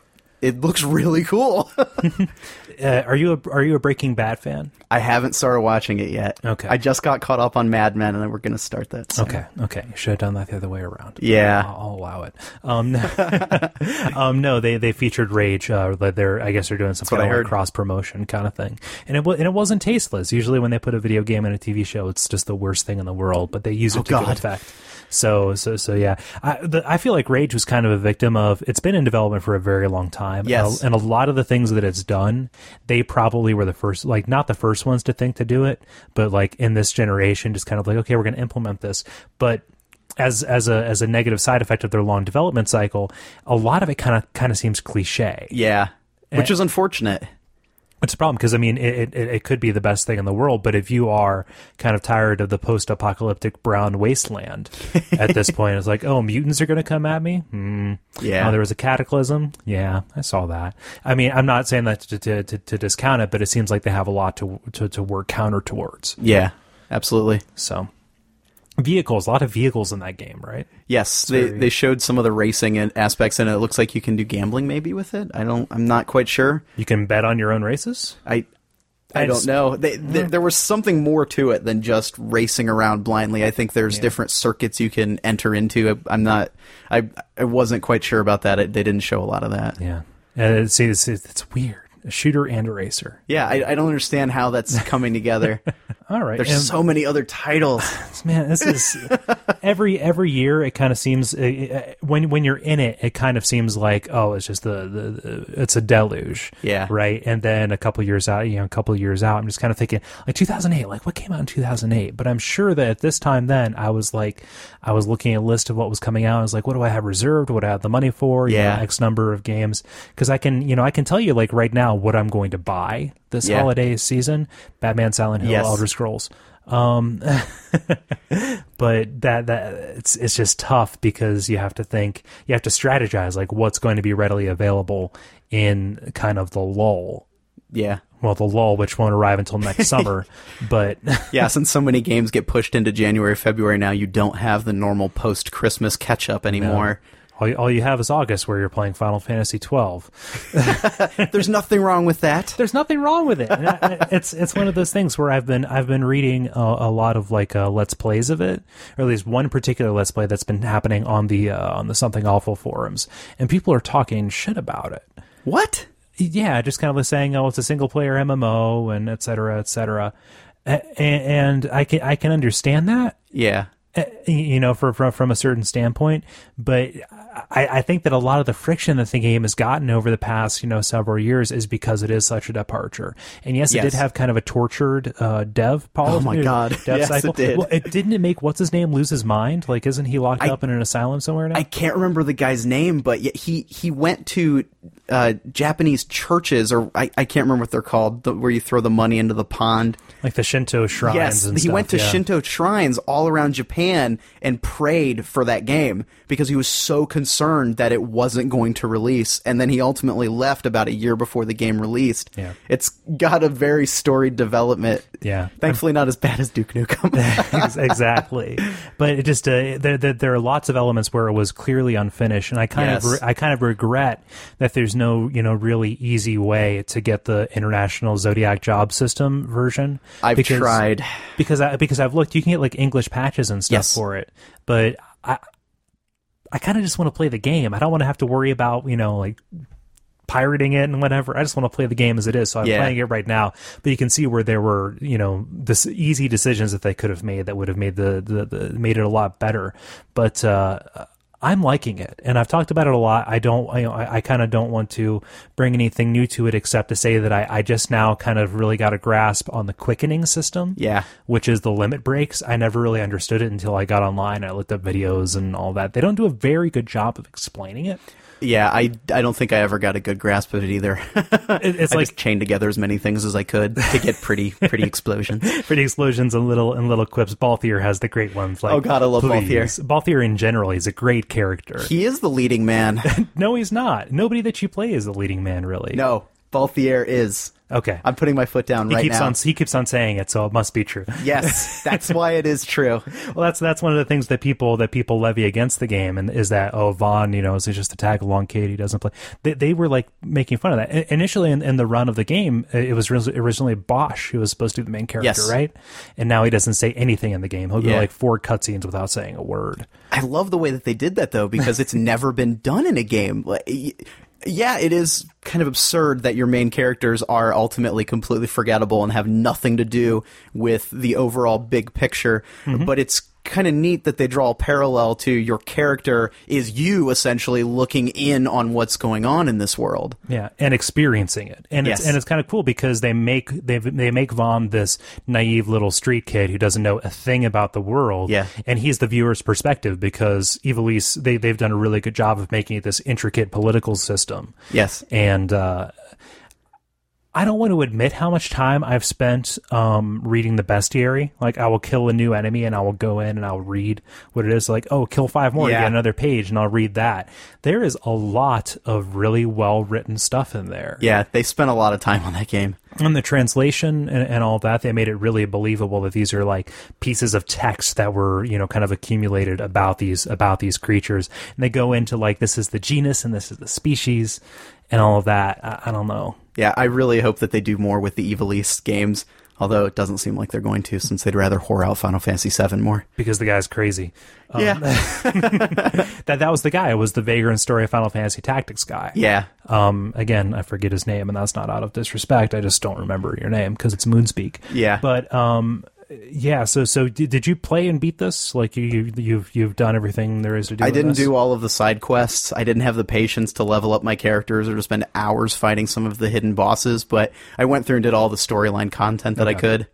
it looks really cool. Uh, are you a, are you a Breaking Bad fan? I haven't started watching it yet. Okay. I just got caught up on Mad Men, and we're going to start that. Okay, okay. You should have done that the other way around. Yeah. I'll, I'll allow it. Um, um, no, they they featured Rage. Uh, they're I guess they're doing some kind of cross promotion kind of thing, and it and it wasn't tasteless. Usually, when they put a video game in a TV show, it's just the worst thing in the world. But they use it Oh, to good effect. So so so yeah, I the, I feel like Rage was kind of a victim of. It's been in development for a very long time. Yes. and a, and a lot of the things that it's done, they probably were the first, like not the first ones to think to do it, but like in this generation, just kind of like okay, we're going to implement this, but as as a as a negative side effect of their long development cycle, a lot of it kind of kind of seems cliche. Yeah, which is unfortunate. It's a problem because I mean it, it it could be the best thing in the world, but if you are kind of tired of the post-apocalyptic brown wasteland at this point, it's like, oh, mutants are going to come at me. Hmm. Yeah. Oh, there was a cataclysm. Yeah, I saw that. I mean, I'm not saying that to to, to, to discount it, but it seems like they have a lot to to, to work counter towards. Yeah, absolutely. So, vehicles, a lot of vehicles in that game, right? Yes, they they showed some of the racing and aspects, and it looks like you can do gambling maybe with it. I don't. I'm not quite sure. You can bet on your own races. I. I I don't just- know. They, there mm. there was something more to it than just racing around blindly. I think there's different circuits you can enter into. I'm not. I I wasn't quite sure about that. It, they didn't show a lot of that. Yeah, and it's it's, it's weird. A shooter and a racer. Yeah, I, I don't understand how that's coming together. All right, There's and- so many other titles. man this is every every year it kind of seems uh, uh, when when you're in it it kind of seems like oh it's just the, the, the it's a deluge Yeah. right and then a couple years out you know a couple years out i'm just kind of thinking like 2008 like what came out in 2008 but i'm sure that at this time then i was like i was looking at a list of what was coming out i was like what do i have reserved what do i have the money for You know, Yeah. x number of games because i can you know i can tell you like right now what i'm going to buy this Yeah. holiday season batman silent hill Yes. elder scrolls um but that that it's it's just tough because you have to think you have to strategize like what's going to be readily available in kind of the lull Yeah. well the lull which won't arrive until next summer but Yeah, since so many games get pushed into January, February now, you don't have the normal post Christmas catch up anymore. All, you- all you have is august where you're playing final fantasy 12 There's nothing wrong with that. there's nothing wrong with it I- it's it's one of those things where i've been i've been reading a, a lot of like uh, let's plays of it or at least one particular let's play that's been happening on the uh, on the something awful forums and people are talking shit about it What? yeah, just kind of saying, oh, it's a single player MMO and et cetera, et cetera. A- And I can I can understand that, Yeah. Uh, you know, for, from from a certain standpoint. But I, I think that a lot of the friction that the game has gotten over the past, you know, several years is because it is such a departure. And yes, it did have kind of a tortured uh, dev policy. Oh my God. dev Yes, cycle. it did. Well, it didn't it make what's his name lose his mind? Like, isn't he locked I- up in an asylum somewhere now? I can't remember the guy's name, but he he went to uh, Japanese churches, or I, I can't remember what they're called, the, where you throw the money into the pond. like the Shinto shrines. yes, and he stuff, went to yeah. Shinto shrines all around Japan and prayed for that game because he was so concerned that it wasn't going to release. And then he ultimately left about a year before the game released. Yeah. It's got a very storied development. Yeah. Thankfully, not as bad as Duke Nukem. Exactly. But it just uh, there, there there are lots of elements where it was clearly unfinished, and I kind of re- I kind of regret that there's no you know really easy way to get the international Zodiac job system version. I've because, tried. because I because I've looked. You can get like English patches and stuff Yes. for it, but I I kind of just want to play the game. I don't want to have to worry about you know like pirating it and whatever. I just want to play the game as it is. So I'm Yeah. playing it right now. But you can see where there were, you know, this easy decisions that they could have made that would have made the, the, the made it a lot better. But uh, I'm liking it, and I've talked about it a lot. I don't, I, I kind of don't want to bring anything new to it except to say that I, I just now kind of really got a grasp on the quickening system Yeah. which is the limit breaks. I never really understood it until I got online. I looked up videos and all that. They don't do a very good job of explaining it. Yeah, I, I don't think I ever got a good grasp of it either. It- It's I like just chained together as many things as I could to get pretty pretty explosions. pretty explosions and little and little quips. Balthier has the great ones. Like, Oh, God, I love please. Balthier in general, he's a great character. He is the leading man. no, he's not. Nobody that you play is the leading man, really. No, Balthier is. Okay. I'm putting my foot down he right keeps now. on he keeps on saying it, so it must be true. yes, that's why it is true. Well, that's that's one of the things that people that people levy against the game, and is that oh Vaan, you know, is just a tag along kid. He doesn't play. They, they were like making fun of that I- initially in, in the run of the game. It was ori- originally Basch who was supposed to be the main character, Yes. right? And now he doesn't say anything in the game. He'll go Yeah. like four cutscenes without saying a word. I love the way that they did that though, because it's never been done in a game. Like, Yeah, it is kind of absurd that your main characters are ultimately completely forgettable and have nothing to do with the overall big picture. Mm-hmm. But it's kind of neat that they draw a parallel to your character is you essentially looking in on what's going on in this world. Yeah, and experiencing it, and it's Yes. and it's kind of cool because they make they they make Vaan this naive little street kid who doesn't know a thing about the world. Yeah. and he's the viewer's perspective because Ivalice they they've done a really good job of making it this intricate political system. Yes. and uh, I don't want to admit how much time I've spent um, reading the bestiary. Like, I will kill a new enemy and I will go in and I'll read what it is. Like, oh, kill five more, Yeah. get another page, and I'll read that. There is a lot of really well written stuff in there. Yeah, they spent a lot of time on that game. And the translation and, and all that, they made it really believable that these are like pieces of text that were, you know, kind of accumulated about these about these creatures. And they go into like this is the genus and this is the species and all of that. I, I don't know. Yeah, I really hope that they do more with the Ivalice games, although it doesn't seem like they're going to since they'd rather whore out Final Fantasy VII more. because the guy's crazy. Um, yeah. That that was the guy. It was the Vagrant story of Final Fantasy Tactics guy. yeah. Um. Again, I forget his name, and that's not out of disrespect. I just don't remember your name because it's Moonspeak. Yeah. But um. Yeah. So so did, did you play and beat this? Like you you- you've you've done everything there is to do. I didn't do all of the side quests. I didn't have the patience to level up my characters or to spend hours fighting some of the hidden bosses, but I went through and did all the storyline content that I could.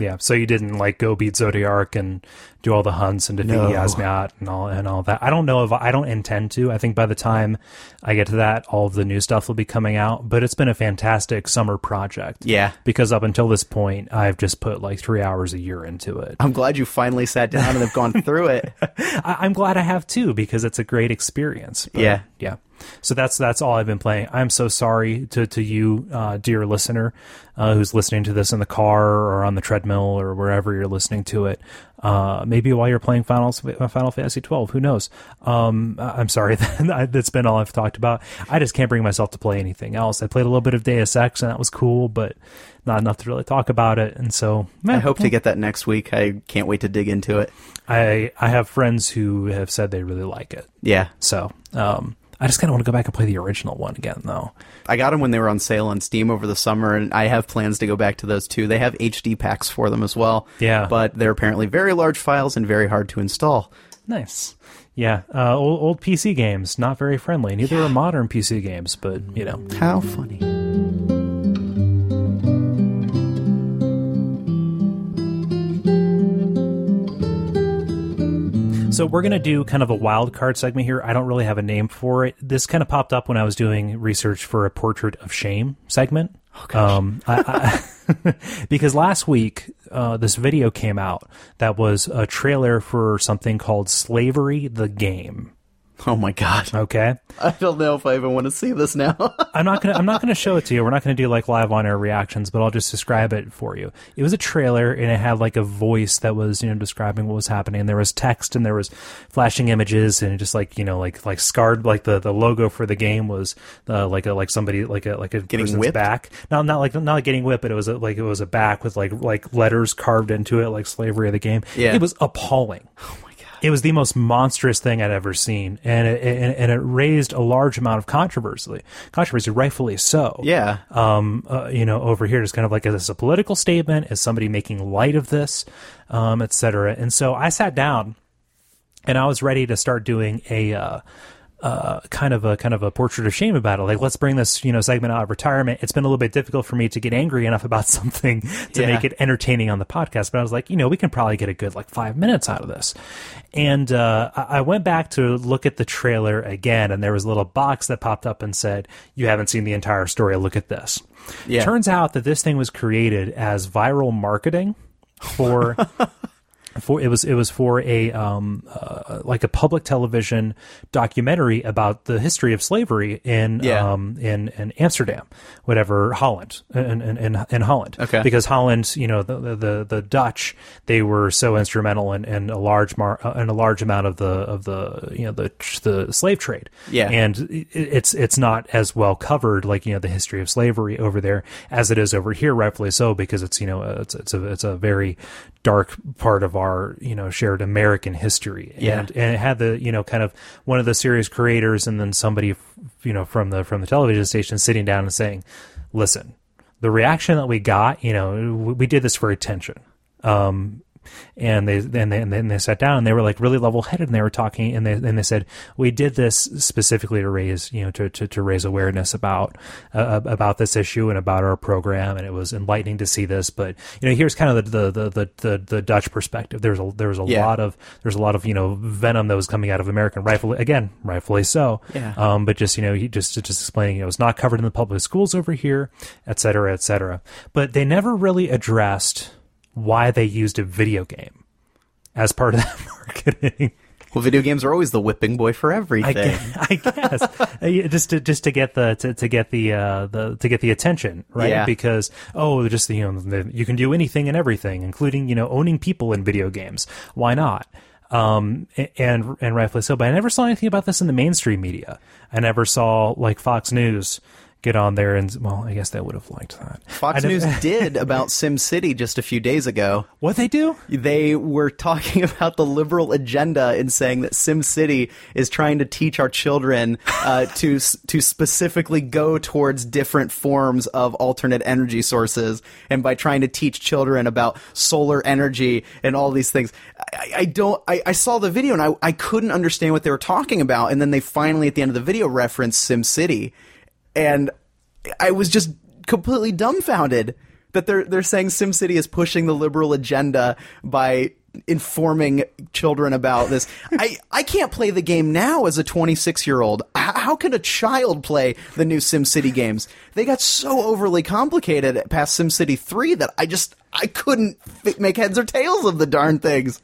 Yeah. So you didn't like go beat Zodiac and do all the hunts and defeat No. Yiazmat and all and all that. I don't know if I don't intend to. I think by the time I get to that, all of the new stuff will be coming out. But it's been a fantastic summer project. Yeah. Because up until this point, I've just put like three hours a year into it. I'm glad you finally sat down and have gone through it. I, I'm glad I have too because it's a great experience. But, Yeah. yeah. So that's that's all I've been playing. I'm so sorry to to you, uh, dear listener, uh, who's listening to this in the car or on the treadmill or wherever you're listening to it. Uh, maybe while you're playing Final Final Fantasy 12, who knows? Um, I- I'm sorry, that's been all I've talked about. I just can't bring myself to play anything else. I played a little bit of Deus Ex and that was cool, but not enough to really talk about it. And so I eh, hope to get that next week. I can't wait to dig into it. I I have friends who have said they really like it. Yeah. So um, I just kind of want to go back and play the original one again, though. I got them when they were on sale on Steam over the summer, and I have plans to go back to those too. They have HD packs for them as well. Yeah. But they're apparently very large files and very hard to install. Nice. Yeah, uh, old, old PC games not very friendly. Neither are modern PC games, but you know. How funny. So we're gonna do kind of a wild card segment here. I don't really have a name for it. This kind of popped up when I was doing research for a portrait of shame segment. Um, I, I, because last week uh, this video came out that was a trailer for something called Slavery the Game. Oh my god. Okay. I don't know if I even want to see this now. I'm not gonna I'm not gonna show it to you. We're not gonna do like live on air reactions, but I'll just describe it for you. It was a trailer and it had like a voice that was, you know, describing what was happening. And there was text and there was flashing images and just like, you know, like like scarred like the, the logo for the game was uh, like a like somebody like a like a Getting person's whipped? back. Not not like not like getting whipped, but it was a, like it was a back with like like letters carved into it, like slavery of the game. Yeah. It was appalling. oh my god. It was the most monstrous thing I'd ever seen, and it, and, and it raised a large amount of controversy. Controversy, rightfully so. Yeah. Um, uh, you know, over here, it's kind of like is this a political statement? Is somebody making light of this, um, et cetera? And so I sat down, and I was ready to start doing a. Uh, uh, kind of a kind of a portrait of shame about it. Like, let's bring this you know segment out of retirement. It's been a little bit difficult for me to get angry enough about something to Yeah. make it entertaining on the podcast. But I was like, you know, we can probably get a good like five minutes out of this. And uh, I I went back to look at the trailer again, and there was a little box that popped up and said, "You haven't seen the entire story. Look at this." Yeah. Turns out that this thing was created as viral marketing for. For it was it was for a um uh, like a public television documentary about the history of slavery in Yeah. um in, in Amsterdam, whatever Holland in in, in, Holland. Okay. Because Holland, you know, the the, the, Dutch, they were so instrumental in, in a large mar uh, in a large amount of the of the you know the the slave trade. Yeah. And it, it's it's not as well covered like you know the history of slavery over there as it is over here, rightfully so, because it's you know it's it's a it's a very dark part of our you know shared American history. Yeah. And and it had the you know kind of one of the series creators and then somebody you know from the from the television station sitting down and saying, "Listen, the reaction that we got, you know, we we did this for attention. Um, and they and they, and then they sat down and they were like really level headed and they were talking and they and they said we did this specifically to raise you know to to, to raise awareness about uh, about this issue and about our program. And it was enlightening to see this. But you know here's kind of the the the the, the Dutch perspective. There's a there's a Yeah. lot of there's a lot of you know venom that was coming out of American rifle again rightfully so. Yeah. um but just you know he just just explaining you know it's not covered in the public schools over here et cetera et cetera. But they never really addressed why they used a video game as part of that marketing. Well, video games are always the whipping boy for I everything. guess, I guess. Uh, just to just to get the to, to get the uh the to get the attention right Yeah. because oh just you know the, you can do anything and everything including you know owning people in video games why not um and and rightfully so but I never saw anything about this in the mainstream media I never saw like Fox News get on there and well I guess they would have liked that Fox News did about Sim City just a few days ago. what they do They were talking about the liberal agenda and saying that Sim City is trying to teach our children uh, to to specifically go towards different forms of alternate energy sources, and by trying to teach children about solar energy and all these things. I, I don't. I, I saw the video and I, I couldn't understand what they were talking about, and then they finally at the end of the video referenced SimCity, and I was just completely dumbfounded that they're they're saying SimCity is pushing the liberal agenda by informing children about this. I I can't play the game now as a 26 year old. How can a child play the new SimCity games? They got so overly complicated past SimCity 3 that I just I couldn't make heads or tails of the darn things.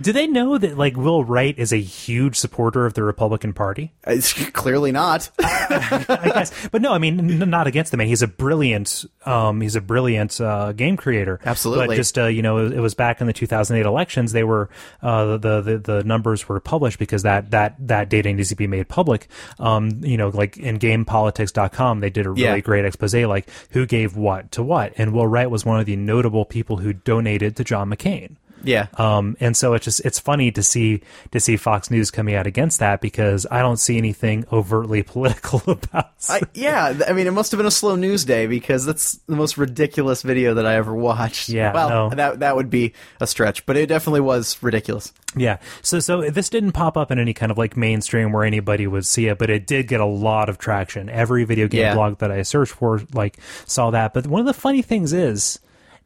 Do they know that like Will Wright is a huge supporter of the Republican Party It's clearly not. I guess, but no, I mean, n- not against the man. He's a brilliant, um, he's a brilliant uh, game creator. Absolutely. But just uh, you know, it, was back in the 2008 elections. They were uh, the, the the numbers were published because that that that data needs to be made public. Um, you know, like in GamePolitics.com, they did a really Yeah. great expose, like who gave what to what, and Will Wright was one of the notable people who donated to John McCain. Yeah. Um, and so it's just it's funny to see to see Fox News coming out against that because I don't see anything overtly political about. I, yeah, I mean, it must have been a slow news day because that's the most ridiculous video that I ever watched. Yeah, well, no. that that would be a stretch, but it definitely was ridiculous. Yeah. So so this didn't pop up in any kind of like mainstream where anybody would see it, but it did get a lot of traction. Every video game Yeah. blog that I searched for like saw that. But one of the funny things is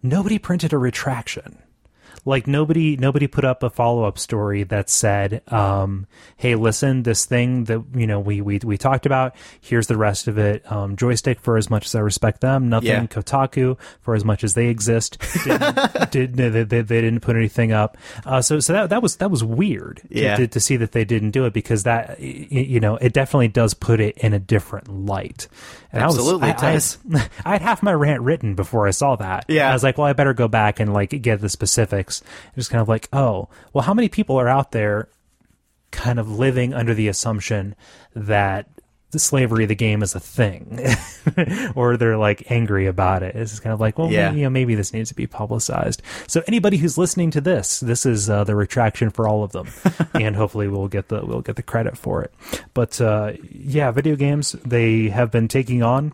nobody printed a retraction. Like nobody nobody put up a follow up story that said, um, "Hey, listen, this thing that you know we we we talked about. Here's the rest of it. Um, Joystiq for as much as I respect them, nothing. Yeah. Kotaku for as much as they exist. Didn't, did, they, they, they didn't put anything up. Uh, so so that that was that was weird. to- Yeah. To, to see that they didn't do it because that you know it definitely does put it in a different light. And Absolutely, I was, I. I, I had half my rant written before I saw that. Yeah. I was like, well, I better go back and like get the specifics. It was kind of like, oh, well, how many people are out there kind of living under the assumption that the slavery of the game is a thing, or they're like angry about it. It's kind of like, well, Yeah. maybe, you know, maybe this needs to be publicized. So anybody who's listening to this, this is uh, the retraction for all of them, and hopefully we'll get the we'll get the credit for it. But uh, yeah, video games they have been taking on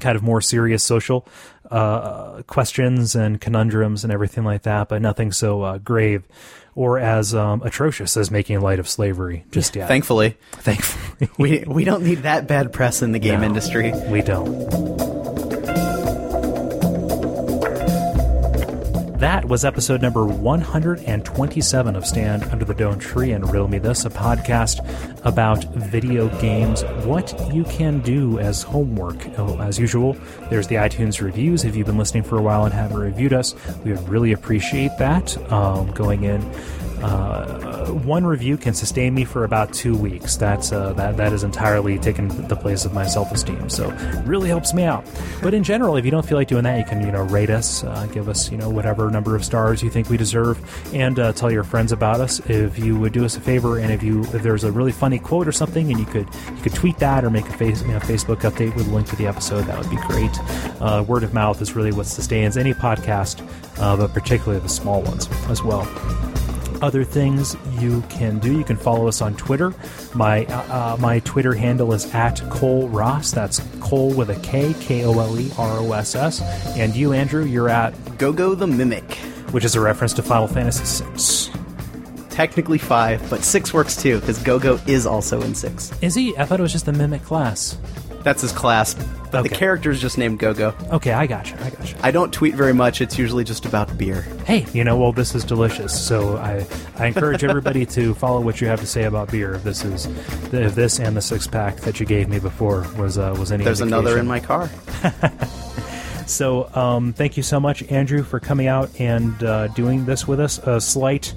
kind of more serious social uh, questions and conundrums and everything like that, but nothing so uh, grave or as um, atrocious as making light of slavery just yet. Thankfully, Thankfully, we we don't need that bad press in the game No. industry. we don't. That was episode number 127 of Stand Under the Dome Tree and Riddle Me This, a podcast about video games, what you can do as homework. Oh, as usual, there's the iTunes reviews. If you've been listening for a while and haven't reviewed us, we would really appreciate that. Um, going in, uh, one review can sustain me for about two weeks. That's uh, that that is entirely taken the place of my self esteem. So it really helps me out. But in general, if you don't feel like doing that, you can you know rate us, uh, give us you know whatever number of stars you think we deserve, and uh, tell your friends about us. If you would do us a favor, and if you if there's a really funny quote or something, and you could you could tweet that or make a face you know, Facebook update with a link to the episode, that would be great. Uh, word of mouth is really what sustains any podcast, uh, but particularly the small ones as well other things you can do. You can follow us on Twitter. My uh, uh, my Twitter handle is at Kole Ross. That's Cole with a K, K O L E R O S S. And you, Andrew, you're at Go go the mimic. which is a reference to Final Fantasy VI. Technically five, but six works too because Go-Go is also in six. Is he? I thought it was just the mimic class. That's his class, but the Okay. character is just named Go-Go. Okay, I got you. I got you. I don't tweet very much. It's usually just about beer. Hey, you know, well, this is delicious. So I, I encourage everybody to follow what you have to say about beer. If this is, if this and the six pack that you gave me before was uh, was any. There's another indication. in my car. So, um, thank you so much, Andrew, for coming out and uh, doing this with us. A slight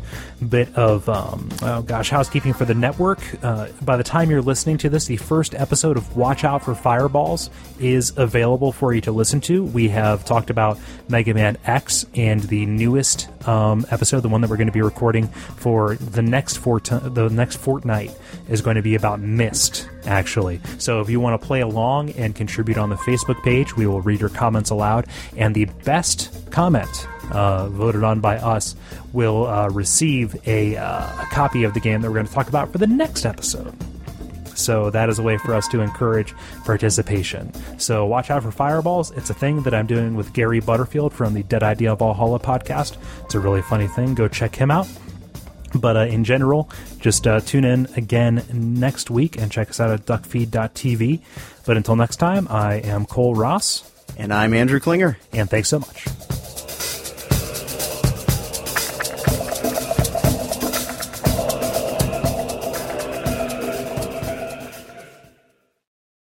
bit of, um, oh gosh, housekeeping for the network. Uh, by the time you're listening to this, the first episode of Watch Out for Fireballs is available for you to listen to. We have talked about Mega Man X and the newest um, episode, the one that we're going to be recording for the next fort- the next fortnight, is going to be about Myst actually. So if you want to play along and contribute on the Facebook page, we will read your comments aloud. And the best comment uh, voted on by us will uh, receive a, uh, a copy of the game that we're going to talk about for the next episode. So that is a way for us to encourage participation. So watch out for fireballs. It's a thing that I'm doing with Gary Butterfield from the Dead Idea Valhalla podcast. It's a really funny thing. Go check him out. But uh, in general, just uh, tune in again next week and check us out at duckfeed.tv. But until next time, I am Kole Ross, And I'm Andrew Klinger. and thanks so much.